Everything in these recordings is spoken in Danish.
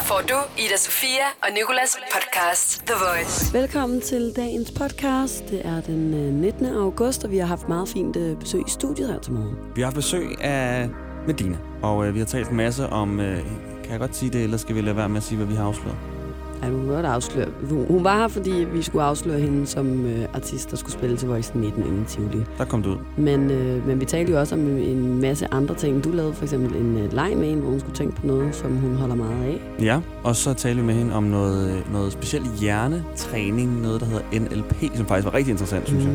Her får du Ida Sofia og Nikolas podcast The Voice. Velkommen til dagens podcast. Det er den øh, 19. august, og vi har haft meget fint øh, besøg i studiet her til morgen. Vi har haft besøg af Medina, og øh, vi har talt en masse om... Øh, kan jeg godt sige det, eller skal vi lade være med at sige, hvad vi har afsløret? Du kan godt afsløre. Hun, hun var her, fordi vi skulle afsløre hende som øh, artist, der skulle spille til Voice 19 inden Tivoli. Der kom det ud. Men, øh, men vi talte jo også om en masse andre ting. Du lavede for eksempel en øh, leg med hende, hvor hun skulle tænke på noget, som hun holder meget af. Ja, og så talte vi med hende om noget, øh, noget specielt hjernetræning, noget der hedder NLP, som faktisk var rigtig interessant, synes jeg.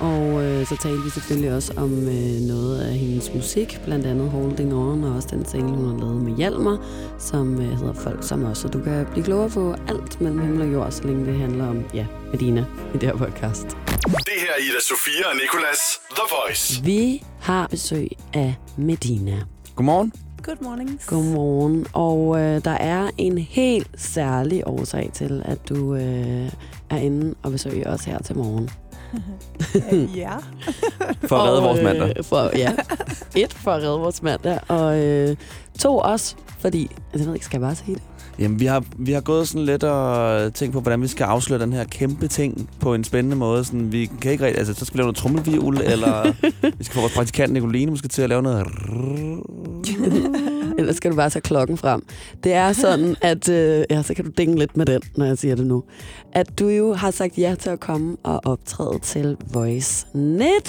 Og øh, så talte vi selvfølgelig også om øh, noget af hendes musik, blandt andet Holding On, og også den single, hun har lavet med Hjalmar, som øh, hedder Folk som os. Så du kan blive klogere på alt mellem himmel og jord, så længe det handler om, ja, Medina i det her podcast. Det her er Ida Sofia og Nikolas The Voice. Vi har besøg af Medina. Godmorgen. Good morning. Godmorgen. Og øh, der er en helt særlig årsag til, at du øh, er inde og besøger os her til morgen. ja. For at redde Og, vores mandag. Øh, for, ja. Et, for at redde vores mandag. Og øh, to også, fordi... Jeg ved ikke, skal jeg bare sige det? Jamen, vi har, vi har gået sådan lidt og tænkt på, hvordan vi skal afsløre den her kæmpe ting på en spændende måde. Sådan, vi kan ikke rigtig... Altså, så skal vi lave noget trommelvivl, eller vi skal få vores praktikant Nicoline måske til at lave noget... Eller skal du bare tage klokken frem? Det er sådan, at... Øh, ja, så kan du dinge lidt med den, når jeg siger det nu. At du jo har sagt ja til at komme og optræde til Voice 19.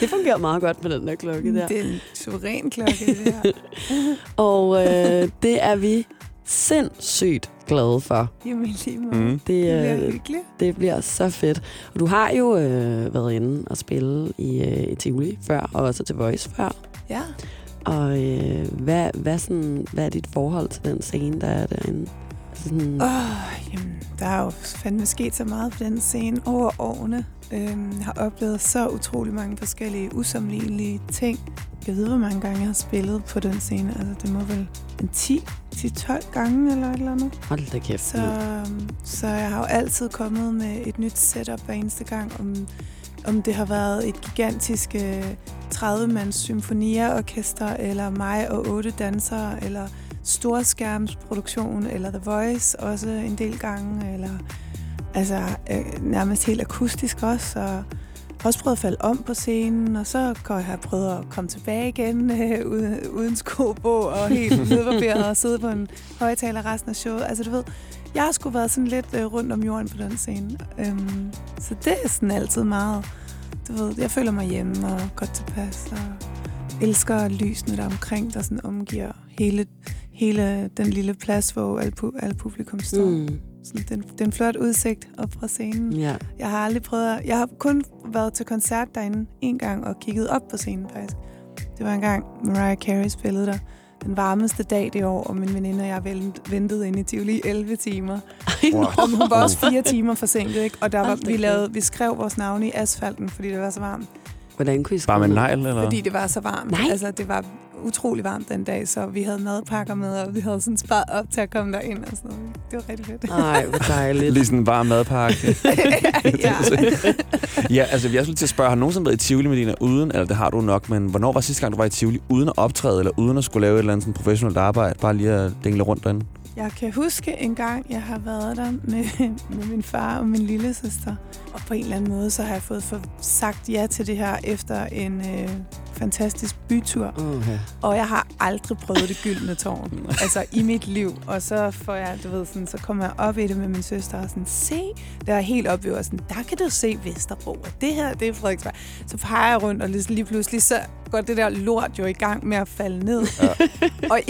det fungerer meget godt med den der klokke der. Det er en suveræn klokke, det her. Og øh, det er vi sindssygt glade for. Jamen lige måde. Mm. Det, Det bliver øh, hyggeligt. det bliver så fedt. Og du har jo øh, været inde og spille i, øh, i Tivoli før, og også til Voice før. Ja. Og øh, hvad, hvad, sådan, hvad er dit forhold til den scene, der er derinde? Altså sådan, Åh, oh, jamen, der er jo fandme sket så meget på den scene over årene. Øhm, jeg har oplevet så utrolig mange forskellige usammenlignelige ting. Jeg ved, hvor mange gange jeg har spillet på den scene. Altså, det må vel en 10, 10-12 gange eller et eller andet. hold da kæft. Så, øhm, så jeg har jo altid kommet med et nyt setup hver eneste gang, om, om det har været et gigantisk øh, 30-mands symfoniorkester, eller mig og otte dansere, eller storskærmsproduktion, eller The Voice også en del gange, eller altså øh, nærmest helt akustisk også, og har også prøvet at falde om på scenen, og så har jeg prøvet at komme tilbage igen øh, uden, uden sko på, og helt nedbarberet og sidde på en højtaler resten af showet. Altså du ved, jeg har sgu været sådan lidt øh, rundt om jorden på den scene. Øhm, så det er sådan altid meget, du ved, jeg føler mig hjemme og godt tilpas, og elsker lysene der omkring, der sådan omgiver hele, hele den lille plads, hvor alle, pu- alle publikum står. Mm. Sådan, den, den flot udsigt op fra scenen. ja. Jeg har aldrig prøvet at, Jeg har kun været til koncert derinde en gang og kigget op på scenen faktisk. Det var en gang Mariah Carey spillede der. Den varmeste dag det år, og min veninde og jeg vent- ventede inde i Tivoli i 11 timer. Wow. Og hun var også fire timer forsinket, ikke? Og der var, vi, lavede, vi skrev vores navne i asfalten, fordi det var så varmt. Hvordan kunne I Bare med skrive negl, eller? Fordi det var så varmt. Nej. Altså, det var utrolig varmt den dag, så vi havde madpakker med, og vi havde sådan sparet op til at komme derind og sådan noget. Det var rigtig fedt. Nej, hvor dejligt. Lige sådan en varm madpakke. ja. ja, altså jeg skulle til at spørge, har du nogensinde været i Tivoli med dine uden, eller det har du nok, men hvornår var sidste gang, du var i Tivoli uden at optræde, eller uden at skulle lave et eller andet sådan professionelt arbejde, bare lige at dingle rundt derinde? Jeg kan huske en gang, jeg har været der med, med min far og min lille søster. Og på en eller anden måde, så har jeg fået for sagt ja til det her efter en øh, fantastisk bytur. Okay. Og jeg har aldrig prøvet det gyldne tårn. altså i mit liv. Og så får jeg, du ved, sådan, så kommer jeg op i det med min søster og sådan, se, der er helt oppe og sådan, der kan du se Vesterbro, og det her, det er Frederiksberg. Så peger jeg rundt, og lige, pludselig, så går det der lort jo i gang med at falde ned. Ja. og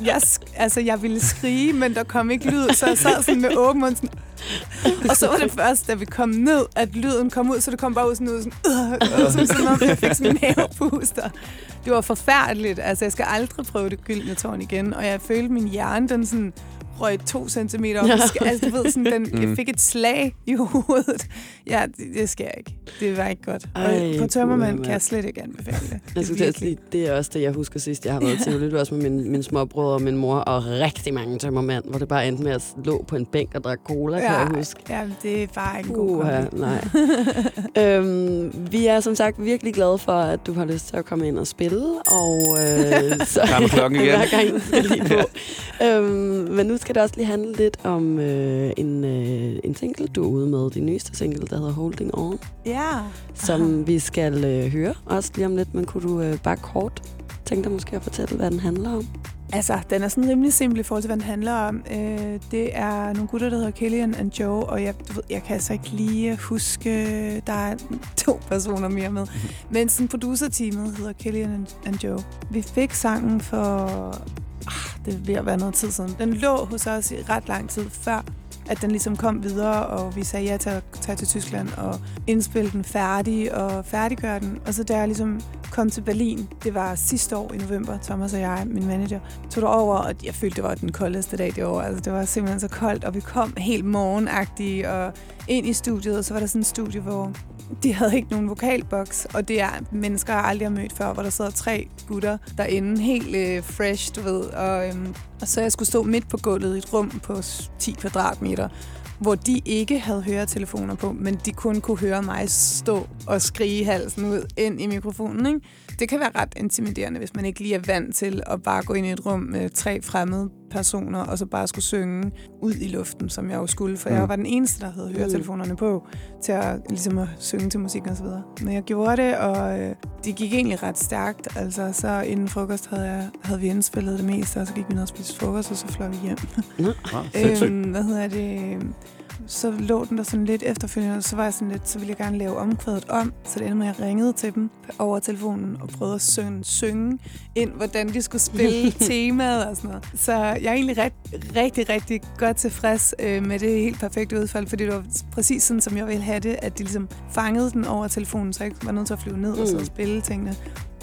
jeg, sk- altså, jeg ville skrige, men der kom ikke lyd, så jeg sad sådan med åben mund, sådan, og så var det først, da vi kom ned, at lyden kom ud, så det kom bare ud sådan ud, sådan, øh, øh, som sådan, om jeg fik sådan en havepuster. Det var forfærdeligt. Altså, jeg skal aldrig prøve det gyldne tårn igen, og jeg følte min hjerne, den sådan røg to centimeter op. sk- altså, du ved, sådan, den, jeg Mm. fik et slag i hovedet. Ja, det, det skal jeg ikke. Det var ikke godt. Ej, Ej, på tømmermand kan jeg slet ikke anbefale det. Jeg skulle at sige, det er også det, jeg husker sidst. Jeg har været til det var også med min, min småbrødre og min mor og rigtig mange tømmermænd, hvor det bare endte med at lå på en bænk og drikke cola, kan jeg huske. Ja, det er bare ikke en god Uha, kombi. nej. øhm, vi er som sagt virkelig glade for, at du har lyst til at komme ind og spille. Og, øh, så, Ramme klokken igen. Hver gang lige på. øhm, men nu skal det også lige handle lidt om øh, en, øh, en single, du er ude med. Din nyeste single, der hedder Holding On. Ja. Som vi skal øh, høre også lige om lidt. Men kunne du øh, bare kort tænke dig måske at fortælle, hvad den handler om? Altså, den er sådan rimelig simpel i forhold til, hvad den handler om. Øh, det er nogle gutter, der hedder Killian og Joe, og jeg, du ved, jeg kan altså ikke lige huske, der er to personer mere med. Men sådan producerteamet hedder Killian and Joe. Vi fik sangen for, det er ved at være noget tid siden. Den lå hos os i ret lang tid før, at den ligesom kom videre, og vi sagde ja til at tage til Tyskland og indspille den færdig og færdiggøre den. Og så da jeg ligesom kom til Berlin, det var sidste år i november, Thomas og jeg, min manager, tog over, og jeg følte, det var den koldeste dag det år. Altså, det var simpelthen så koldt, og vi kom helt morgenagtige og ind i studiet, og så var der sådan en studie, hvor de havde ikke nogen vokalboks, og det er mennesker, jeg aldrig har mødt før, hvor der sidder tre gutter derinde, helt øh, fresh, du ved. Og, øhm, og så jeg skulle stå midt på gulvet i et rum på 10 kvadratmeter, hvor de ikke havde høretelefoner på, men de kun kunne høre mig stå og skrige halsen ud ind i mikrofonen. Ikke? Det kan være ret intimiderende, hvis man ikke lige er vant til at bare gå ind i et rum med tre fremmede personer, og så bare skulle synge ud i luften, som jeg jo skulle, for Mm. jeg var den eneste, der havde høretelefonerne på, til at, ligesom at synge til musik og så videre. Men jeg gjorde det, og øh, det gik egentlig ret stærkt. Altså, så inden frokost havde, jeg, havde vi indspillet det meste, og så gik vi ned og spiste frokost, og så fløj vi hjem. Sindssygt. Øhm, hvad hedder det? Så lå den der sådan lidt efterfølgende, så var jeg sådan lidt, så ville jeg gerne lave omkvædet om. Så det endte med, at jeg ringede til dem over telefonen og prøvede at synge, synge ind, hvordan de skulle spille temaet og sådan noget. Så jeg er egentlig ret, rigtig, rigtig godt tilfreds øh, med det helt perfekte udfald, fordi det var præcis sådan, som jeg ville have det, at de ligesom fangede den over telefonen, så jeg ikke var nødt til at flyve ned og så Mm. spille tingene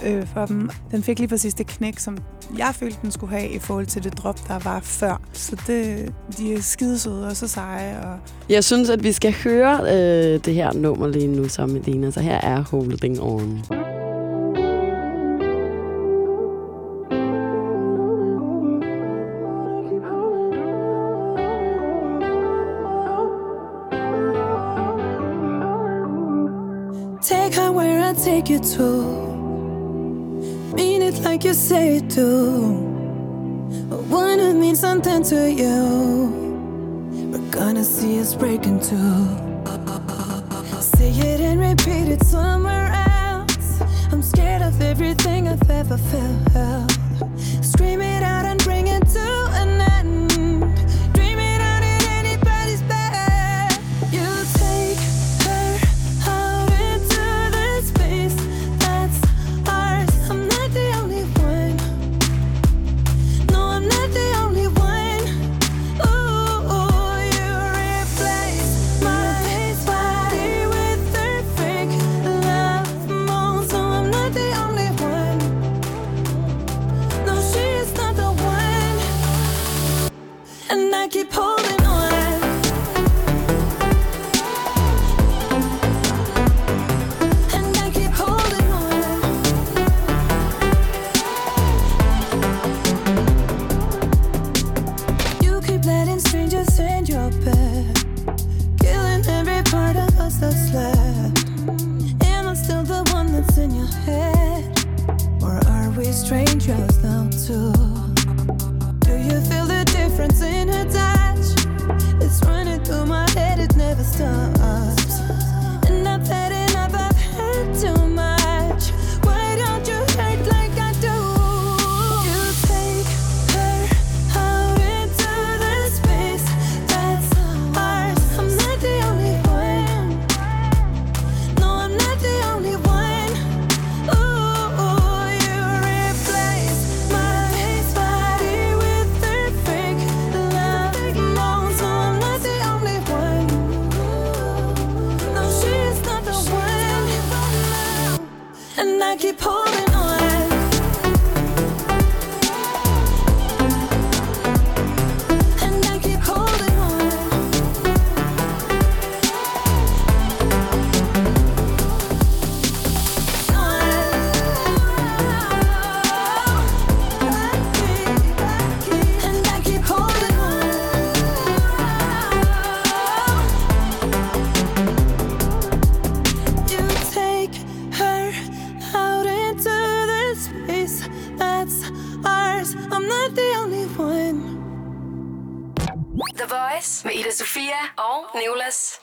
øh, for dem. Den fik lige præcis det knæk, som jeg følte, den skulle have i forhold til det drop, der var før. Så det, de er skidesøde og så seje. Og Jeg synes, at vi skal høre øh, det her nummer lige nu sammen med Dina. Så her er Holding On. Take her where I take you to. It like you say it do. I wanna mean something to you. We're gonna see us break into. Say it and repeat it somewhere else. I'm scared of everything I've ever felt. Scream it out keep holding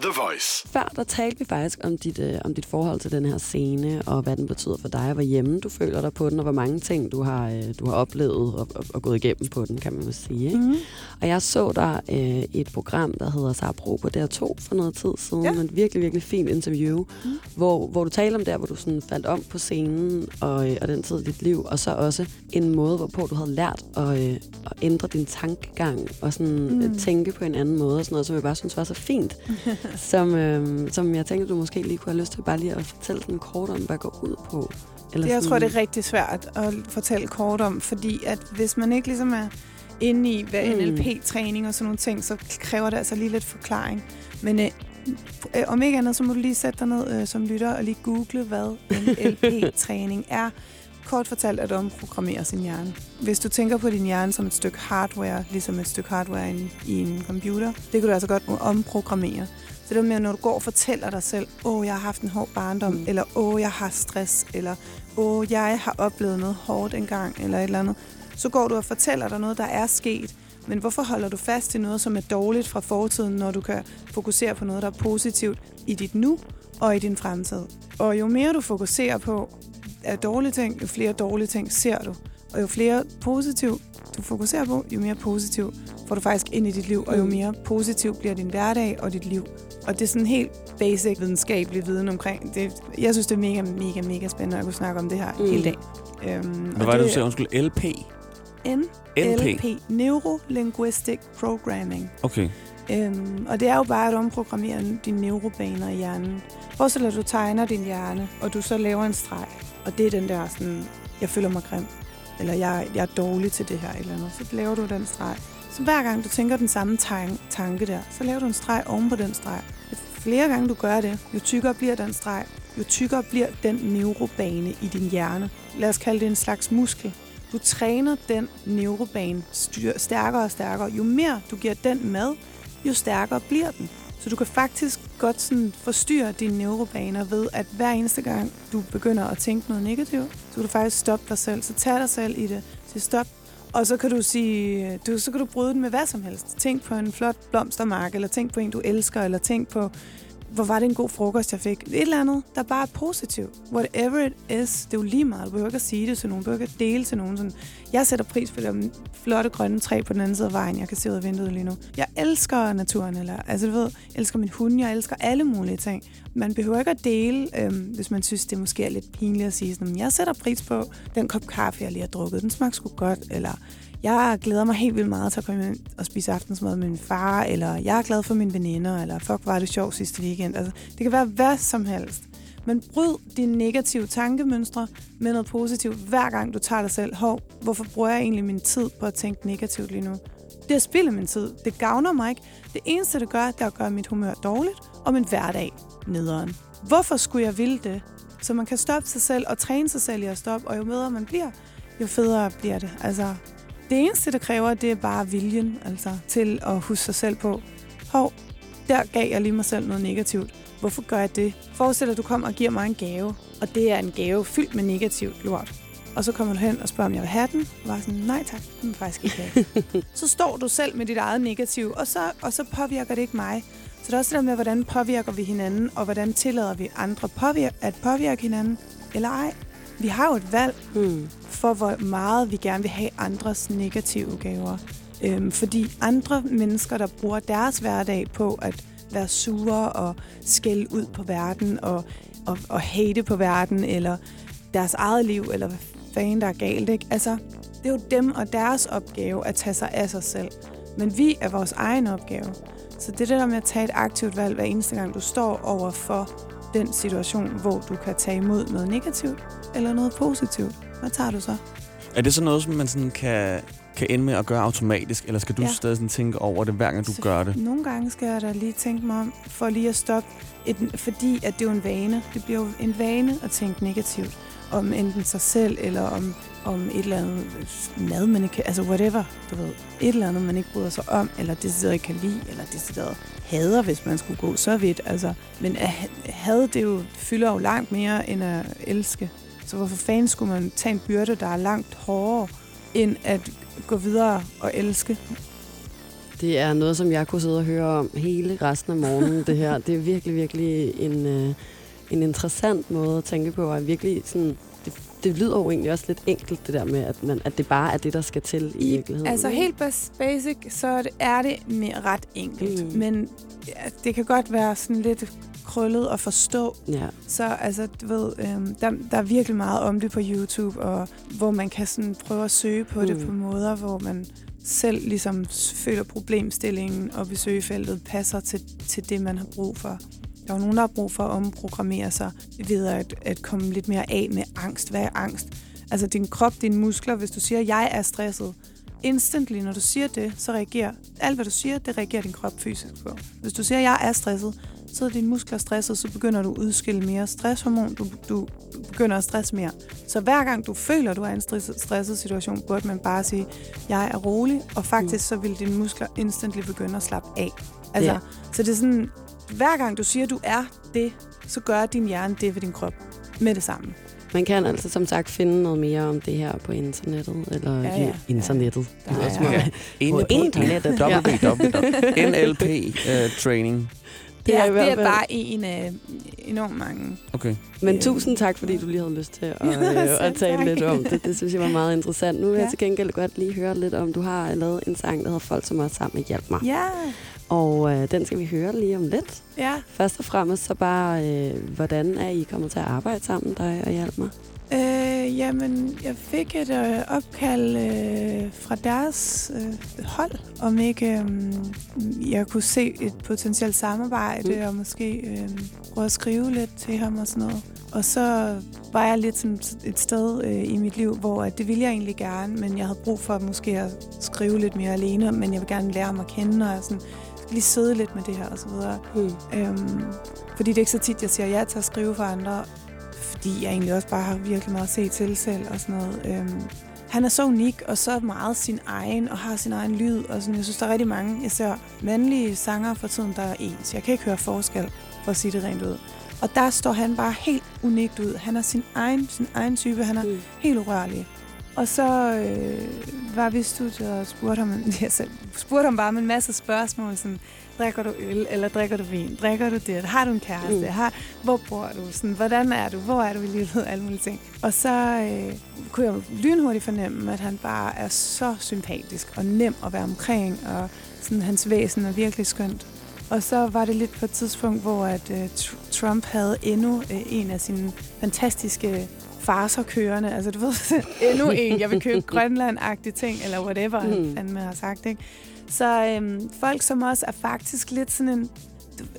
The Voice. Før der talte vi faktisk om dit, øh, om dit forhold til den her scene, og hvad den betyder for dig, og hvor hjemme du føler dig på den, og hvor mange ting du har, øh, du har oplevet og, og, og gået igennem på den, kan man vel sige. Ikke? Mm. Og jeg så dig øh, et program, der hedder Sabro på DR2 for noget tid siden. Ja. Ja. Et virkelig, virkelig fint interview, mm. hvor, hvor du taler om der, hvor du sådan faldt om på scenen og, øh, og den tid i dit liv, og så også en måde, hvorpå du havde lært at, øh, at ændre din tankegang og sådan mm. tænke på en anden måde, og sådan noget, som jeg bare synes var så fint. som, øh, som jeg tænkte, du måske lige kunne have lyst til bare lige at fortælle sådan kort om, hvad det går ud på. Eller Det, jeg sådan, tror, det er rigtig svært at fortælle kort om, fordi at hvis man ikke ligesom er inde i hvad Mm. NLP-træning og sådan nogle ting, så kræver det altså lige lidt forklaring. Men øh, øh, om ikke andet, så må du lige sætte dig ned øh, som lytter og lige google, hvad NLP-træning er. Kort fortalt at omprogrammere sin hjerne. Hvis du tænker på din hjerne som et stykke hardware, ligesom et stykke hardware i en, i en computer, det kan du altså godt omprogrammere. Så det er med, når du går og fortæller dig selv, åh, jeg har haft en hård barndom, mm. eller åh, jeg har stress, eller åh, jeg har oplevet noget hårdt engang, eller et eller andet. Så går du og fortæller dig noget, der er sket. Men hvorfor holder du fast i noget, som er dårligt fra fortiden, når du kan fokusere på noget, der er positivt i dit nu og i din fremtid? Og jo mere du fokuserer på af dårlige ting, jo flere dårlige ting ser du. Og jo flere positiv du fokuserer på, jo mere positiv får du faktisk ind i dit liv, og jo mere positiv bliver din hverdag og dit liv. Og det er sådan helt basic videnskabelig viden omkring det. Jeg synes, det er mega, mega, mega spændende at kunne snakke om det her mm. Hele dag. Øhm, Hvad var det, du sagde? Undskyld, LP? NLP, Neuro-Linguistic Programming. Okay. Øhm, og det er jo bare at omprogrammere dine neurobaner i hjernen. Forestil dig, at du tegner din hjerne, og du så laver en streg. Og det er den der sådan, jeg føler mig grim. Eller jeg, jeg er dårlig til det her eller andet. Så laver du den streg. Så hver gang du tænker den samme tan- tanke der, så laver du en streg oven på den streg. Flere gange du gør det, jo tykkere bliver den streg, jo tykkere bliver den neurobane i din hjerne. Lad os kalde det en slags muskel. Du træner den neurobane styr, stærkere og stærkere. Jo mere du giver den mad, jo stærkere bliver den. Så du kan faktisk godt sådan forstyrre dine neurobaner ved, at hver eneste gang, du begynder at tænke noget negativt, så kan du faktisk stoppe dig selv. Så tag dig selv i det. Så stop. Og så kan du sige, du, så kan du bryde den med hvad som helst. Tænk på en flot blomstermark, eller tænk på en, du elsker, eller tænk på, hvor var det en god frokost, jeg fik. Et eller andet, der bare er positivt. Whatever it is, det er jo lige meget. Du behøver ikke at sige det til nogen. Du behøver ikke at dele til nogen. Sådan, jeg sætter pris på det flotte grønne træ på den anden side af vejen. Jeg kan se ud af vinduet lige nu. Jeg elsker naturen. Eller, altså, du ved, jeg elsker min hund. Jeg elsker alle mulige ting. Man behøver ikke at dele, øhm, hvis man synes, det måske er lidt pinligt at sige sådan, jeg sætter pris på den kop kaffe, jeg lige har drukket. Den smager sgu godt. Eller jeg glæder mig helt vildt meget til at komme hjem og spise aftensmad med min far, eller jeg er glad for mine veninder, eller fuck, var det sjovt sidste weekend. Altså, det kan være hvad som helst. Men bryd dine negative tankemønstre med noget positivt, hver gang du tager dig selv. Hov, hvorfor bruger jeg egentlig min tid på at tænke negativt lige nu? Det er spild af min tid. Det gavner mig ikke. Det eneste, det gør, det er at gøre mit humør dårligt, og min hverdag nederen. Hvorfor skulle jeg ville det? Så man kan stoppe sig selv og træne sig selv i at stoppe, og jo bedre man bliver, jo federe bliver det. Altså, det eneste, det kræver, det er bare viljen altså, til at huske sig selv på. Hov, der gav jeg lige mig selv noget negativt. Hvorfor gør jeg det? Forestil dig, at du kommer og giver mig en gave, og det er en gave fyldt med negativt lort. Og så kommer du hen og spørger, om jeg vil have den. Og var sådan, nej tak, den vil faktisk ikke have. så står du selv med dit eget negativ, og så, og så påvirker det ikke mig. Så det er også det der med, hvordan påvirker vi hinanden, og hvordan tillader vi andre påvirke, at påvirke hinanden, eller ej. Vi har jo et valg Hmm for, hvor meget vi gerne vil have andres negative gaver. Øhm, fordi andre mennesker, der bruger deres hverdag på at være sure og skælde ud på verden og, og, og hate på verden, eller deres eget liv, eller hvad fanden der er galt, ikke? Altså, det er jo dem og deres opgave at tage sig af sig selv. Men vi er vores egen opgave. Så det der med at tage et aktivt valg hver eneste gang, du står over for den situation, hvor du kan tage imod noget negativt eller noget positivt. Hvad tager du så? Er det så noget, som man sådan kan, kan ende med at gøre automatisk, eller skal du Ja. stadig sådan tænke over det, hver gang du Så gør det? Nogle gange skal jeg da lige tænke mig om, for lige at stoppe, et, fordi at det er jo en vane. Det bliver jo en vane at tænke negativt om enten sig selv, eller om, om et eller andet mad, man ikke altså whatever, du ved. Et eller andet, man ikke bryder sig om, eller decideret ikke kan lide, eller decideret hader, hvis man skulle gå så vidt. Altså, men at had, det jo, fylder jo langt mere end at elske. Så hvorfor fanden skulle man tage en byrde, der er langt hårdere, end at gå videre og elske? Det er noget, som jeg kunne sidde og høre om hele resten af morgenen, det her. Det er virkelig, virkelig en, øh, en interessant måde at tænke på, og virkelig sådan, det, det lyder jo egentlig også lidt enkelt, det der med, at, man, at det bare er det, der skal til i, virkeligheden. Altså helt bas- basic, så er det- mere ret enkelt. Mm. Men ja, det kan godt være sådan lidt krøllet at forstå. Ja. Så altså, du ved, øhm, der, der er virkelig meget om det på YouTube, og hvor man kan sådan prøve at søge på mm. det på måder, hvor man selv ligesom føler problemstillingen og i søgefeltet passer til, til det, man har brug for. Der er jo nogen, der har brug for at omprogrammere sig ved at, at komme lidt mere af med angst. Hvad er angst? Altså din krop, dine muskler, hvis du siger, jeg er stresset, instantly, når du siger det, så reagerer alt, hvad du siger, det reagerer din krop fysisk på. Hvis du siger, jeg er stresset, så er dine muskler stresset, så begynder du at udskille mere stresshormon, du, du begynder at stresse mere. Så hver gang du føler, at du er i en stresset, situation, burde man bare sige, jeg er rolig, og faktisk så vil dine muskler instantly begynde at slappe af. Altså, Ja. Så det er sådan, hver gang du siger, at du er det, så gør din hjerne det ved din krop med det samme. Man kan altså som sagt finde noget mere om det her på internettet. Eller Ja, ja. internettet. Er- som om- Ja. Inde på internettet. NLP uh, training. Det er, i hvert det er bare en af enormt mange. Okay. Men Øh. tusind tak, fordi du lige havde lyst til at, Ja, øh, at tale tak. lidt om det. Det synes jeg var meget interessant. Nu vil jeg Ja. til gengæld godt lige høre lidt om, du har lavet en sang, der hedder Folk, som er sammen med Hjælp mig. Ja, Og øh, den skal vi høre lige om lidt. ja. Først og fremmest så bare, øh, hvordan er I kommet til at arbejde sammen, dig og Hjælp mig? Øh, jamen, jeg fik et øh, opkald øh, fra deres øh, hold, om ikke øh, jeg kunne se et potentielt samarbejde, Mm. og måske øh, prøve at skrive lidt til ham og sådan noget. Og så var jeg lidt sådan et sted øh, i mit liv, hvor at det ville jeg egentlig gerne, men jeg havde brug for måske at skrive lidt mere alene, men jeg vil gerne lære ham at kende, og jeg sådan, lige sidde lidt med det her og så videre. Mm. Øhm, fordi det er ikke så tit, jeg siger ja til at skrive for andre, fordi jeg egentlig også bare har virkelig meget at se til selv og sådan noget. Øhm, han er så unik og så meget sin egen og har sin egen lyd. Og sådan, jeg synes, der er rigtig mange, ser mandlige sanger for tiden, der er ens. Jeg kan ikke høre forskel, for at sige det rent ud. Og der står han bare helt unikt ud. Han er sin egen, sin egen type. Han er Mm. helt urørlig. Og så øh, var vi i studiet og spurgte ham, jeg selv, spurgte ham bare med en masse spørgsmål, sådan, drikker du øl, eller drikker du vin, drikker du det, har du en kæreste, Mm. har, hvor bor du, sådan, hvordan er du, hvor er du i livet, alle mulige ting. Og så øh, kunne jeg lynhurtigt fornemme, at han bare er så sympatisk og nem at være omkring, og sådan, hans væsen er virkelig skønt. Og så var det lidt på et tidspunkt, hvor at, øh, Tr- Trump havde endnu øh, en af sine fantastiske farser kørende. Altså du ved, endnu en, jeg vil købe Grønland-agtige ting, eller whatever, mm. han fandme har sagt, ikke? Så øhm, folk som os er faktisk lidt sådan en...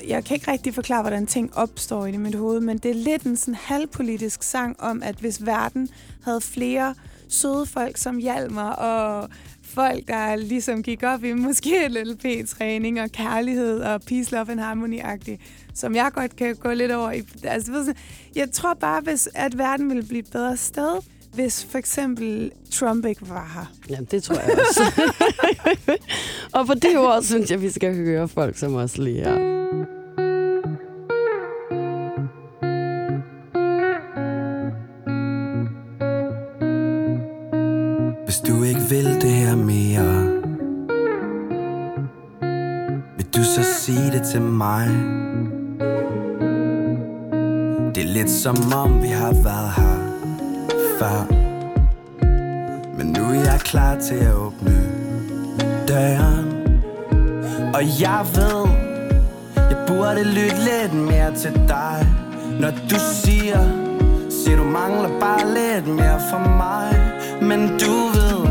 Jeg kan ikke rigtig forklare, hvordan ting opstår i mit hoved, men det er lidt en sådan halvpolitisk sang om, at hvis verden havde flere søde folk som Hjalmar, og folk, der ligesom gik op i måske LLP-træning og kærlighed og peace, love and harmony-agtigt, som jeg godt kan gå lidt over i. Altså, jeg tror bare, hvis, at verden ville blive et bedre sted, hvis for eksempel Trump ikke var her. Jamen, det tror jeg også. og på det ord synes jeg, vi skal høre folk som os lige her. Hvis du ikke vil det her mere Vil du så sige det til mig Det er lidt som om vi har været her før. Men nu er jeg klar til at åbne døren. Og jeg ved Jeg burde lytte lidt mere til dig. Når du siger Siger du mangler bare lidt mere for mig. Men du ved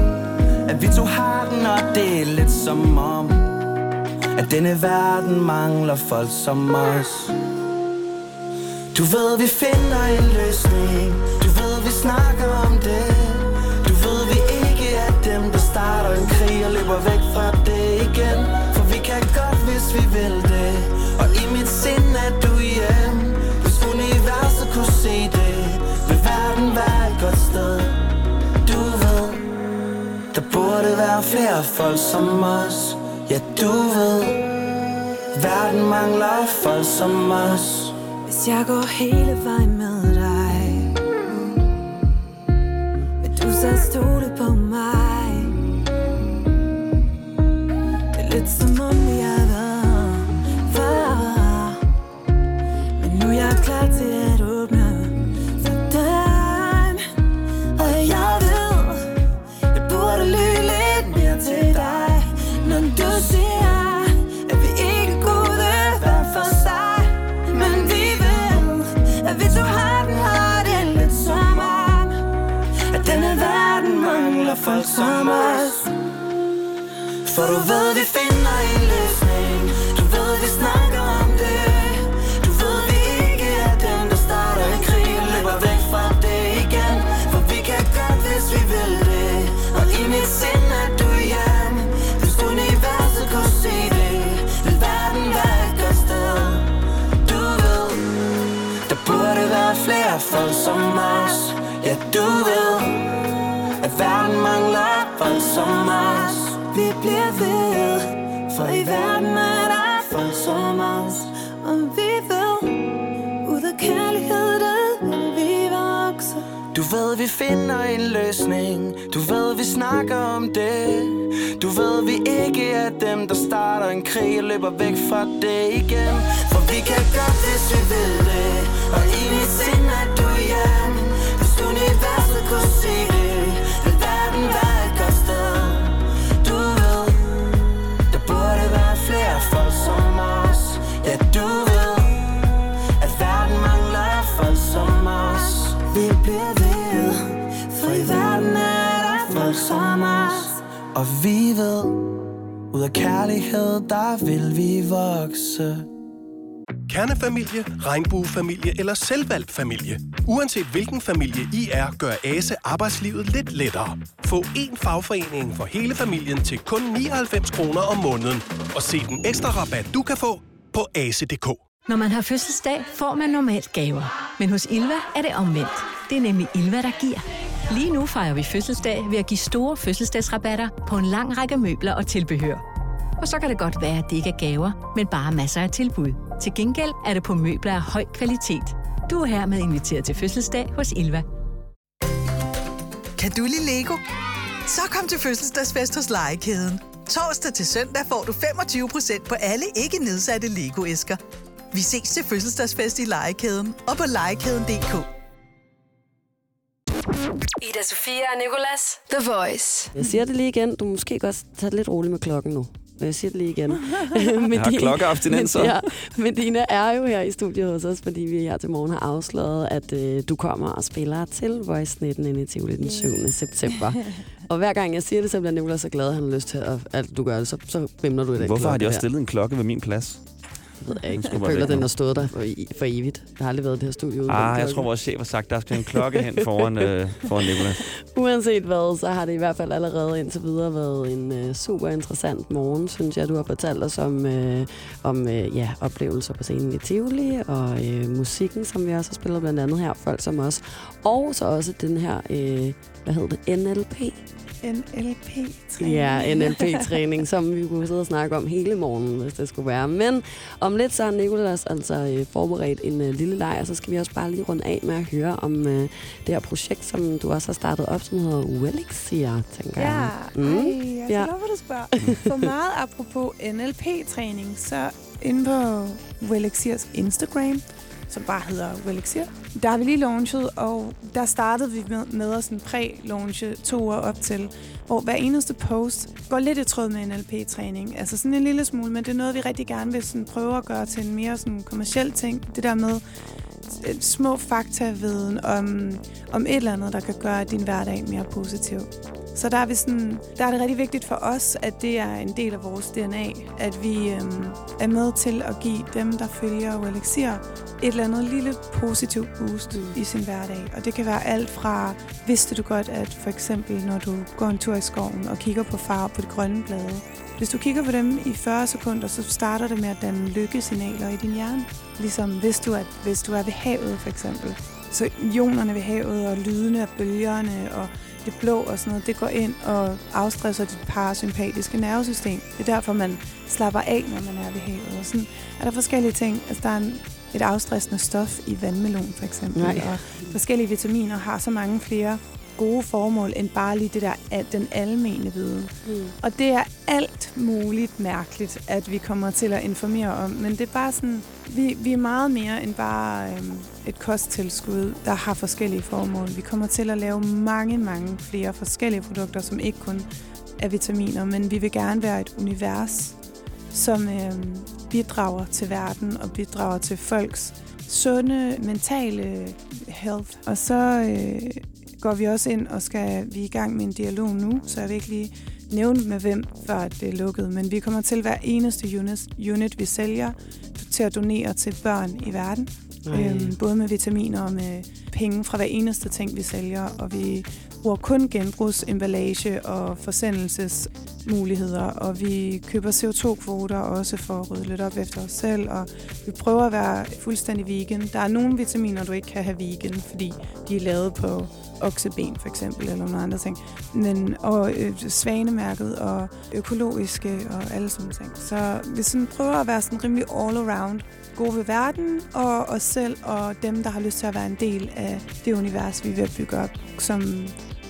At vi to har den Og det er lidt som om At denne verden mangler folk som os. Du ved vi finder en løsning vi snakker om det. Du ved vi ikke er dem Der starter en krig og løber væk fra det igen. For vi kan godt hvis vi vil det. Og i mit sind er du hjem. Hvis universet kunne se det Vil verden være et godt sted. Du ved Der burde være flere folk som os. Ja du ved Verden mangler folk som os. Hvis jeg går hele vejen med verden mangler folk som os. Vi bliver ved For i verden er der folk som os. Og vi ved Ud af kærlighed, det vil vi vokse. Du ved, vi finder en løsning. Du ved, vi snakker om det. Du ved, vi ikke er dem, der starter en krig Og løber væk fra det igen. For vi kan godt, hvis vi vil det. Og i mit sind er du ved At verden mangler folk som os Vi bliver ved For i verden er der folk som os Og vi ved Ud af kærlighed, der vil vi vokse Kernefamilie, regnbuefamilie eller selvvalgt familie. Uanset hvilken familie I er, gør ASE arbejdslivet lidt lettere. Få én fagforening for hele familien til kun 99 kroner om måneden. Og se den ekstra rabat, du kan få på ase.dk. Når man har fødselsdag, får man normalt gaver. Men hos Ilva er det omvendt. Det er nemlig Ilva, der giver. Lige nu fejrer vi fødselsdag ved at give store fødselsdagsrabatter på en lang række møbler og tilbehør. Og så kan det godt være, at det ikke er gaver, men bare masser af tilbud. Til gengæld er det på møbler af høj kvalitet. Du er hermed inviteret til fødselsdag hos Ilva. Kan du lide Lego? Så kom til fødselsdagsfest hos Legekæden. Torsdag til søndag får du 25% på alle ikke nedsatte Lego-æsker. Vi ses til fødselsdagsfest i Legekæden og på legekæden.dk. Ida Sofia og Nicolas. The Voice. Jeg siger det lige igen. Du må måske godt tage det lidt roligt med klokken nu. Jeg siger det lige igen. Jeg har klokkeabstinenser. Ja, Medina er jo her i studiet hos os, fordi vi her til morgen har afsløret, at øh, du kommer og spiller til Voice 19 ind i Tivoli den 7. september. Og hver gang jeg siger det, så bliver Nicolas så glad, at han har lyst til, at, at du gør det. Så, så vimler du i den Hvorfor har de også der. stillet en klokke ved min plads? Ved jeg ikke. Jeg føler, den har stået der for, for evigt. Der har aldrig været i det her studie uden den Ah, jeg tror, vores chef har sagt, der skal en klokke hen foran, øh, foran Nicolas. Uanset hvad, så har det i hvert fald allerede indtil videre været en øh, super interessant morgen, synes jeg. Du har fortalt os om, øh, om øh, ja, oplevelser på scenen i Tivoli, og øh, musikken, som vi også har spillet blandt andet her, folk som os. Og så også den her, øh, hvad hedder det, NLP? NLP-træning. Ja, NLP-træning, som vi kunne sidde og snakke om hele morgenen, hvis det skulle være. Men om lidt så har Nicolas altså øh, forberedt en øh, lille leg, og så skal vi også bare lige runde af med at høre om øh, det her projekt, som du også har startet op, som hedder Wellixia, tænker Ja, jeg. mm. ej, jeg er Ja. for, at du spørger. For meget apropos NLP-træning, så inde på Wellexiers Instagram, som bare hedder Wellexir, der har vi lige launchet, og der startede vi med, med at sådan præ-launche to uger op til, hvor hver eneste post går lidt i tråd med NLP-træning. Altså sådan en lille smule, men det er noget, vi rigtig gerne vil sådan prøve at gøre til en mere sådan kommersiel ting. Det der med øh, små fakta-viden om, om et eller andet, der kan gøre din hverdag mere positiv. Så der er, vi sådan, der er det rigtig vigtigt for os, at det er en del af vores DNA, at vi øhm, er med til at give dem, der følger Elixir, et eller andet lille positivt boost mm. i sin hverdag. Og det kan være alt fra, vidste du godt, at for eksempel, når du går en tur i skoven og kigger på farver på de grønne blade, hvis du kigger på dem i 40 sekunder, så starter det med at danne lykkesignaler i din hjerne. Ligesom hvis du er, hvis du er ved havet, for eksempel. Så ionerne ved havet og lydene af bølgerne og det blå og sådan noget, det går ind og afstresser dit parasympatiske nervesystem. Det er derfor, man slapper af, når man er ved havet. Og sådan er der forskellige ting. Altså, der er en, et afstressende stof i vandmelon, for eksempel. Nej. Og forskellige vitaminer har så mange flere gode formål, end bare lige det der, den almene viden. Mm. Og det er alt muligt mærkeligt, at vi kommer til at informere om. Men det er bare sådan, vi, vi er meget mere end bare øhm, et kosttilskud, der har forskellige formål. Vi kommer til at lave mange, mange flere forskellige produkter, som ikke kun er vitaminer, men vi vil gerne være et univers, som øhm, bidrager til verden og bidrager til folks sunde mentale health. Og så øh, går vi også ind og skal vi er i gang med en dialog nu, så jeg vil ikke lige nævne med hvem, før det er lukket. Men vi kommer til hver eneste unit, unit vi sælger til at donere til børn i verden. Øhm, både med vitaminer og med penge fra hver eneste ting, vi sælger. Og vi bruger kun genbrugsemballage og forsendelsesmuligheder. Og vi køber CO2-kvoter også for at rydde lidt op efter os selv. Og vi prøver at være fuldstændig vegan. Der er nogle vitaminer, du ikke kan have vegan, fordi de er lavet på okseben for eksempel, eller nogle andre ting. Men, og øh, svanemærket og økologiske og alle sådan ting. Så vi sådan prøver at være sådan rimelig all around gode ved verden og os selv og dem, der har lyst til at være en del af det univers, vi er ved at bygge op, som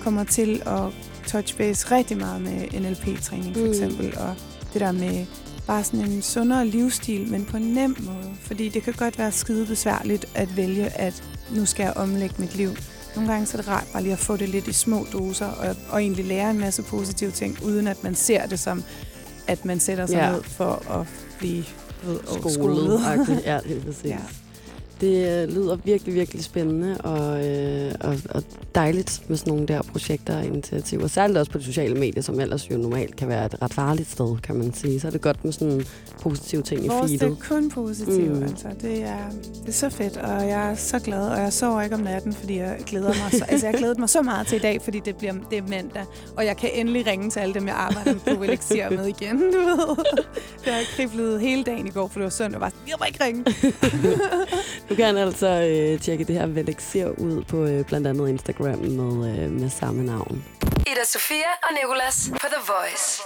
kommer til at touch base rigtig meget med NLP-træning for Mm. eksempel, og det der med bare sådan en sundere livsstil, men på en nem måde. Fordi det kan godt være skide besværligt at vælge, at nu skal jeg omlægge mit liv. Nogle gange så er det rart bare lige at få det lidt i små doser, og, og egentlig lære en masse positive ting, uden at man ser det som, at man sætter sig Ja. ned for at blive ved, skolet. skolet. ja, det er præcis. Ja. Det øh, lyder virkelig, virkelig spændende og, øh, og, og dejligt med sådan nogle der projekter og initiativer. Særligt også på de sociale medier, som ellers jo normalt kan være et ret farligt sted, kan man sige. Så er det godt med sådan positive ting i Vores det feedet. er kun positivt, Mm. altså. Det er, det er så fedt, og jeg er så glad, og jeg sover ikke om natten, fordi jeg glæder mig så, altså jeg glæder mig så meget til i dag, fordi det bliver det er mandag, og jeg kan endelig ringe til alle dem, jeg arbejder med på Elixir med igen, du ved. Det har kriblet hele dagen i går, for det var søndag, og bare, jeg må ikke ringe. Du kan altså øh, tjekke det her Velexer ud på øh, blandt andet Instagram med, øh, med samme navn. Ida Sofia og Nicolas på The Voice.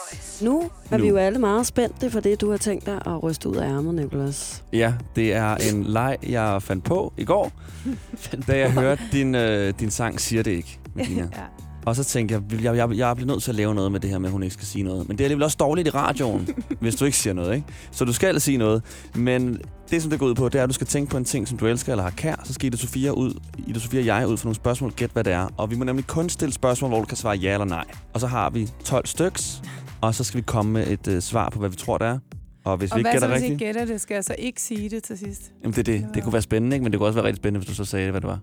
Nu er Nu. vi jo alle meget spændte for det, du har tænkt dig at ryste ud af ærmet, Nicolas. Ja, det er en leg, jeg fandt på i går, da jeg hørte din, øh, din sang Siger det ikke, Medina. ja. Og så tænkte jeg, jeg, jeg, jeg bliver nødt til at lave noget med det her med, at hun ikke skal sige noget. Men det er alligevel også dårligt i radioen, hvis du ikke siger noget, ikke? Så du skal sige noget. Men det, som det går ud på, det er, at du skal tænke på en ting, som du elsker eller har kær. Så skal Ida Sofia, ud, Ida Sofia og jeg ud for nogle spørgsmål. Gæt, hvad det er. Og vi må nemlig kun stille spørgsmål, hvor du kan svare ja eller nej. Og så har vi 12 styks, og så skal vi komme med et øh, svar på, hvad vi tror, det er. Og hvis Og vi ikke hvad så, gætter hvis rigtigt, ikke gætter det, skal jeg så ikke sige det til sidst? jamen det, er det, det kunne være spændende, ikke? men det kunne også være rigtig spændende, hvis du så sagde, hvad det var.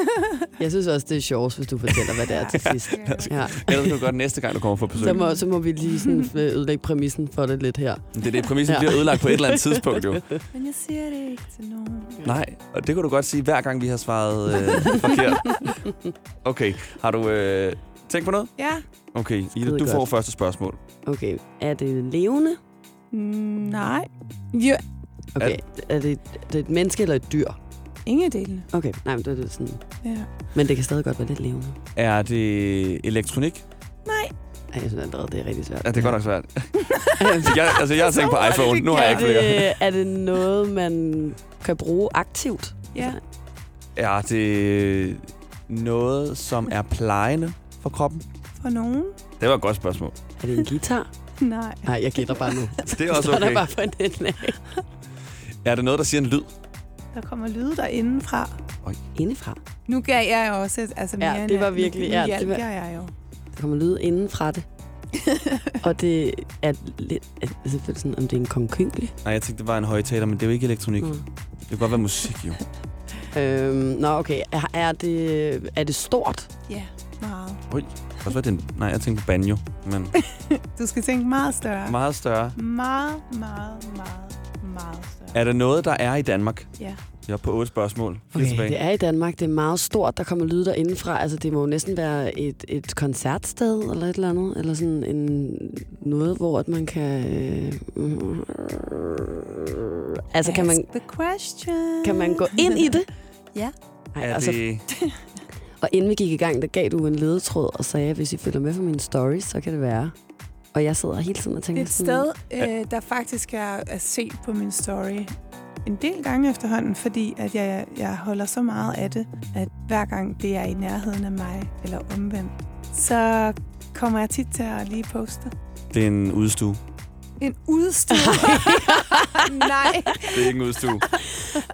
Jeg synes også, det er sjovt, hvis du fortæller, hvad det er til sidst. Ja. Ellers kan du gøre det næste gang, du kommer på besøg. Så må, så må vi lige sådan øh, ødelægge præmissen for det lidt her. Det er det, præmissen Ja. bliver ødelagt på et eller andet tidspunkt, jo. Men jeg siger det ikke til nogen. Nej, og det kan du godt sige, hver gang vi har svaret øh, forkert. Okay, har du øh, tænkt på noget? Ja. Okay, Ida, du får godt. første spørgsmål. Okay, er det levende? Mm, nej. Jo, Okay, er det, er det et menneske eller et dyr? ingen af delene. Okay, nej, men det er sådan. Ja. Men det kan stadig godt være lidt levende. Er det elektronik? Nej. Ej, jeg synes allerede, det er rigtig svært. Ja, det er godt nok svært. jeg, altså, jeg har tænkt på iPhone, nu har jeg er, ikke flere. det, er det noget, man kan bruge aktivt? Ja. Er det noget, som er plejende for kroppen? For nogen? Det var et godt spørgsmål. Er det en guitar? Nej. Nej, jeg gætter bare nu. Det er også Så er der okay. bare for en ende af. Er det noget, der siger en lyd? Der kommer lyde der indenfra. Indefra. Nu gav jeg jo også altså mere Ja, det var virkelig- Nu, ja, nu det hjælper var- jeg jo. Der kommer lyd inden fra det. og det er lidt... Selvfølgelig sådan, om det er en konkyngelig. Nej, jeg tænkte, det var en højtaler, men det er jo ikke elektronik. Mm. Det kan godt være musik, jo. Øhm, nå, okay. Er, er, det, er det stort? Ja, meget. Oj, det kan også være, det er en... Nej, jeg tænkte på banjo, men Du skal tænke meget større. meget større. Meget, meget, meget, meget større. Er det noget, der er i Danmark? Ja. Jeg er på otte spørgsmål. Okay, tilbage. det er i Danmark. Det er meget stort. Der kommer lyd der indenfra. Altså, det må jo næsten være et, et koncertsted eller et eller andet. Eller sådan en, noget, hvor at man kan... Øh, altså, kan man, Ask the question. kan man gå ind i det? Ja. Ej, er altså, det... Og inden vi gik i gang, der gav du en ledetråd og sagde, at hvis I følger med på mine stories, så kan det være. Og jeg sidder hele tiden og tænker Et sådan, sted, øh, der faktisk er, er set på min story, en del gange efterhånden, fordi at jeg, jeg holder så meget af det, at hver gang det er i nærheden af mig, eller omvendt, så kommer jeg tit til at lige poste. Det er en udstue. En udstue. Nej. Det er ikke en udstue.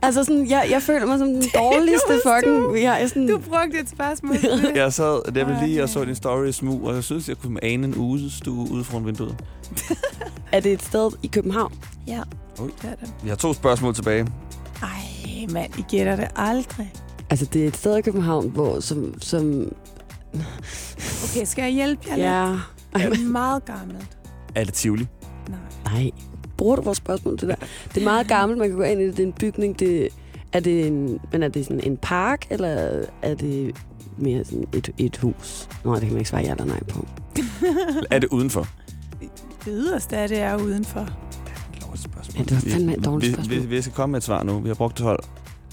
Altså sådan, jeg, jeg føler mig som den dårligste fucking... Jeg er sådan, Du brugte et spørgsmål. Jeg sad der var lige og så din story i smug, og jeg synes, jeg kunne ane en udstue ude foran vinduet. er det et sted i København? Ja, Ui. det er det. Vi har to spørgsmål tilbage. Ej, mand, I gætter det aldrig. Altså, det er et sted i København, hvor som... som Okay, skal jeg hjælpe jer ja. lidt? Det er meget gammelt. Er det Tivoli? Nej. Bruger du vores spørgsmål til det der? Det er meget gammelt, man kan gå ind i det. Det er en bygning. Det, er det en, men er det sådan en park, eller er det mere sådan et, et hus? Nå, det kan man ikke svare ja eller nej på. Er det udenfor? Det yderste af det er udenfor. Ja, det var fandme et dårligt vi, spørgsmål. vi, vi skal komme med et svar nu. Vi har brugt 12.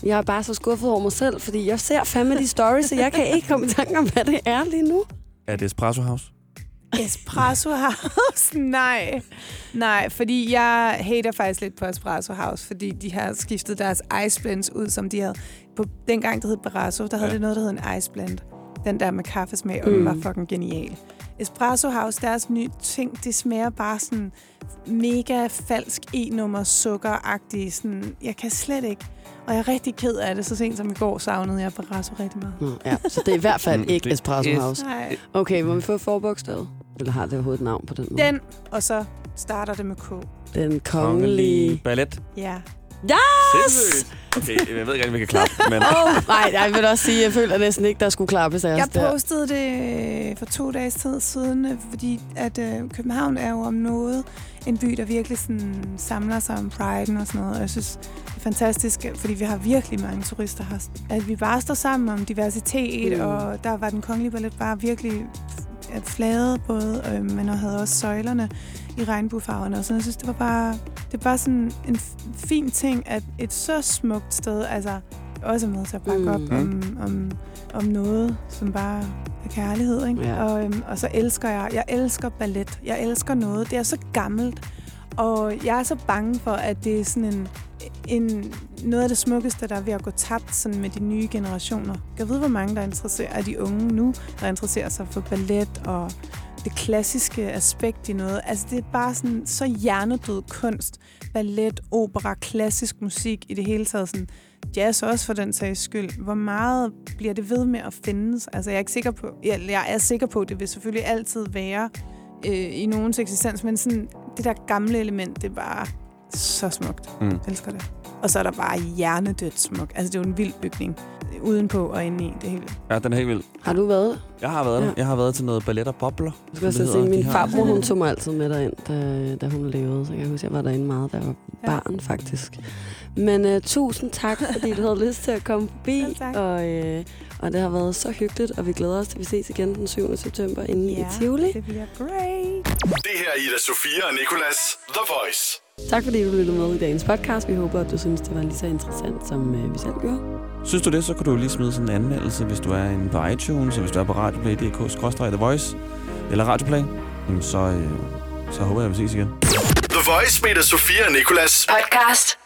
Jeg er bare så skuffet over mig selv, fordi jeg ser fandme de stories, så jeg kan ikke komme i tanke om, hvad det er lige nu. Er det Espresso House? Espresso House? Nej. Nej, fordi jeg hater faktisk lidt på Espresso House, fordi de har skiftet deres ice blends ud, som de havde. På dengang, det hed Barrasso, der havde Ja. det noget, der hed en ice blend. Den der med kaffesmag, og Mm. den var fucking genial. Espresso House, deres nye ting, det smager bare sådan mega falsk e-nummer sukkeragtig. Sådan, jeg kan slet ikke. Og jeg er rigtig ked af det. Så sent som i går savnede jeg Barrasso rigtig meget. Nå, ja, så det er i hvert fald Mm, ikke Espresso House. Nej. Okay, må vi få forbogstavet? Eller har det overhovedet et navn på den måde? Den, og så starter det med K. Den kongelige... Ballet. Ja. Yes! Sindssygt. Okay, jeg ved ikke rigtig, vi kan klappe, men... Oh, nej, jeg vil også sige, jeg føler næsten ikke, der skulle klappes af os Jeg der. postede det for to dages tid siden, øh, fordi at øh, København er jo om noget en by, der virkelig sådan, samler sig om priden og sådan noget. Og jeg synes, det er fantastisk, fordi vi har virkelig mange turister her. At vi bare står sammen om diversitet, mm. og der var den kongelige ballet bare virkelig f- flaget både, øh, men og havde også søjlerne i regnbuefarverne. Og så jeg synes, det var bare, det bare sådan en fin ting, at et så smukt sted, altså også er med til at bakke Mm. mm. op om, om, om noget, som bare er kærlighed. Ikke? Ja. Og, øhm, og så elsker jeg, jeg elsker ballet. Jeg elsker noget. Det er så gammelt. Og jeg er så bange for, at det er sådan en, en, noget af det smukkeste, der er ved at gå tabt sådan med de nye generationer. Jeg ved, hvor mange der interesserer de unge nu, der interesserer sig for ballet og det klassiske aspekt i noget. Altså, det er bare sådan så hjernedød kunst. Ballet, opera, klassisk musik i det hele taget. Sådan, jazz også for den sags skyld. Hvor meget bliver det ved med at findes? Altså, jeg er ikke sikker på, jeg, jeg er sikker på, at det vil selvfølgelig altid være øh, i nogens eksistens, men sådan, det der gamle element, det er bare så smukt. Mm. Jeg elsker det. Og så er der bare hjernedødt smuk. Altså, det er jo en vild bygning. Udenpå og indeni. Det vildt. Ja, den er helt vild. Har du været? Jeg har været der. Ja. Jeg har været til noget ballet og bobler. Jeg skal også hedder. min farbror, hun tog mig altid med derind, da, da hun levede. Så jeg kan huske, jeg var derinde meget, da jeg var barn, faktisk. Men uh, tusind tak, fordi du havde lyst til at komme forbi. Selv tak. Og, uh, og det har været så hyggeligt, og vi glæder os til, at vi ses igen den 7. september inde i Tivoli. det bliver great. Det her er Ida Sofia og Nicolas The Voice. Tak fordi du lyttede med i dagens podcast. Vi håber, at du synes, det var lige så interessant, som uh, vi selv gjorde. Synes du det, så kan du lige smide sådan en anmeldelse, hvis du er inde på iTunes, og hvis du er på radioplay.dk-the voice, eller radioplay, jamen så, øh, så håber jeg, at vi ses igen. The Voice med Ida Sofia og Nicolas. Podcast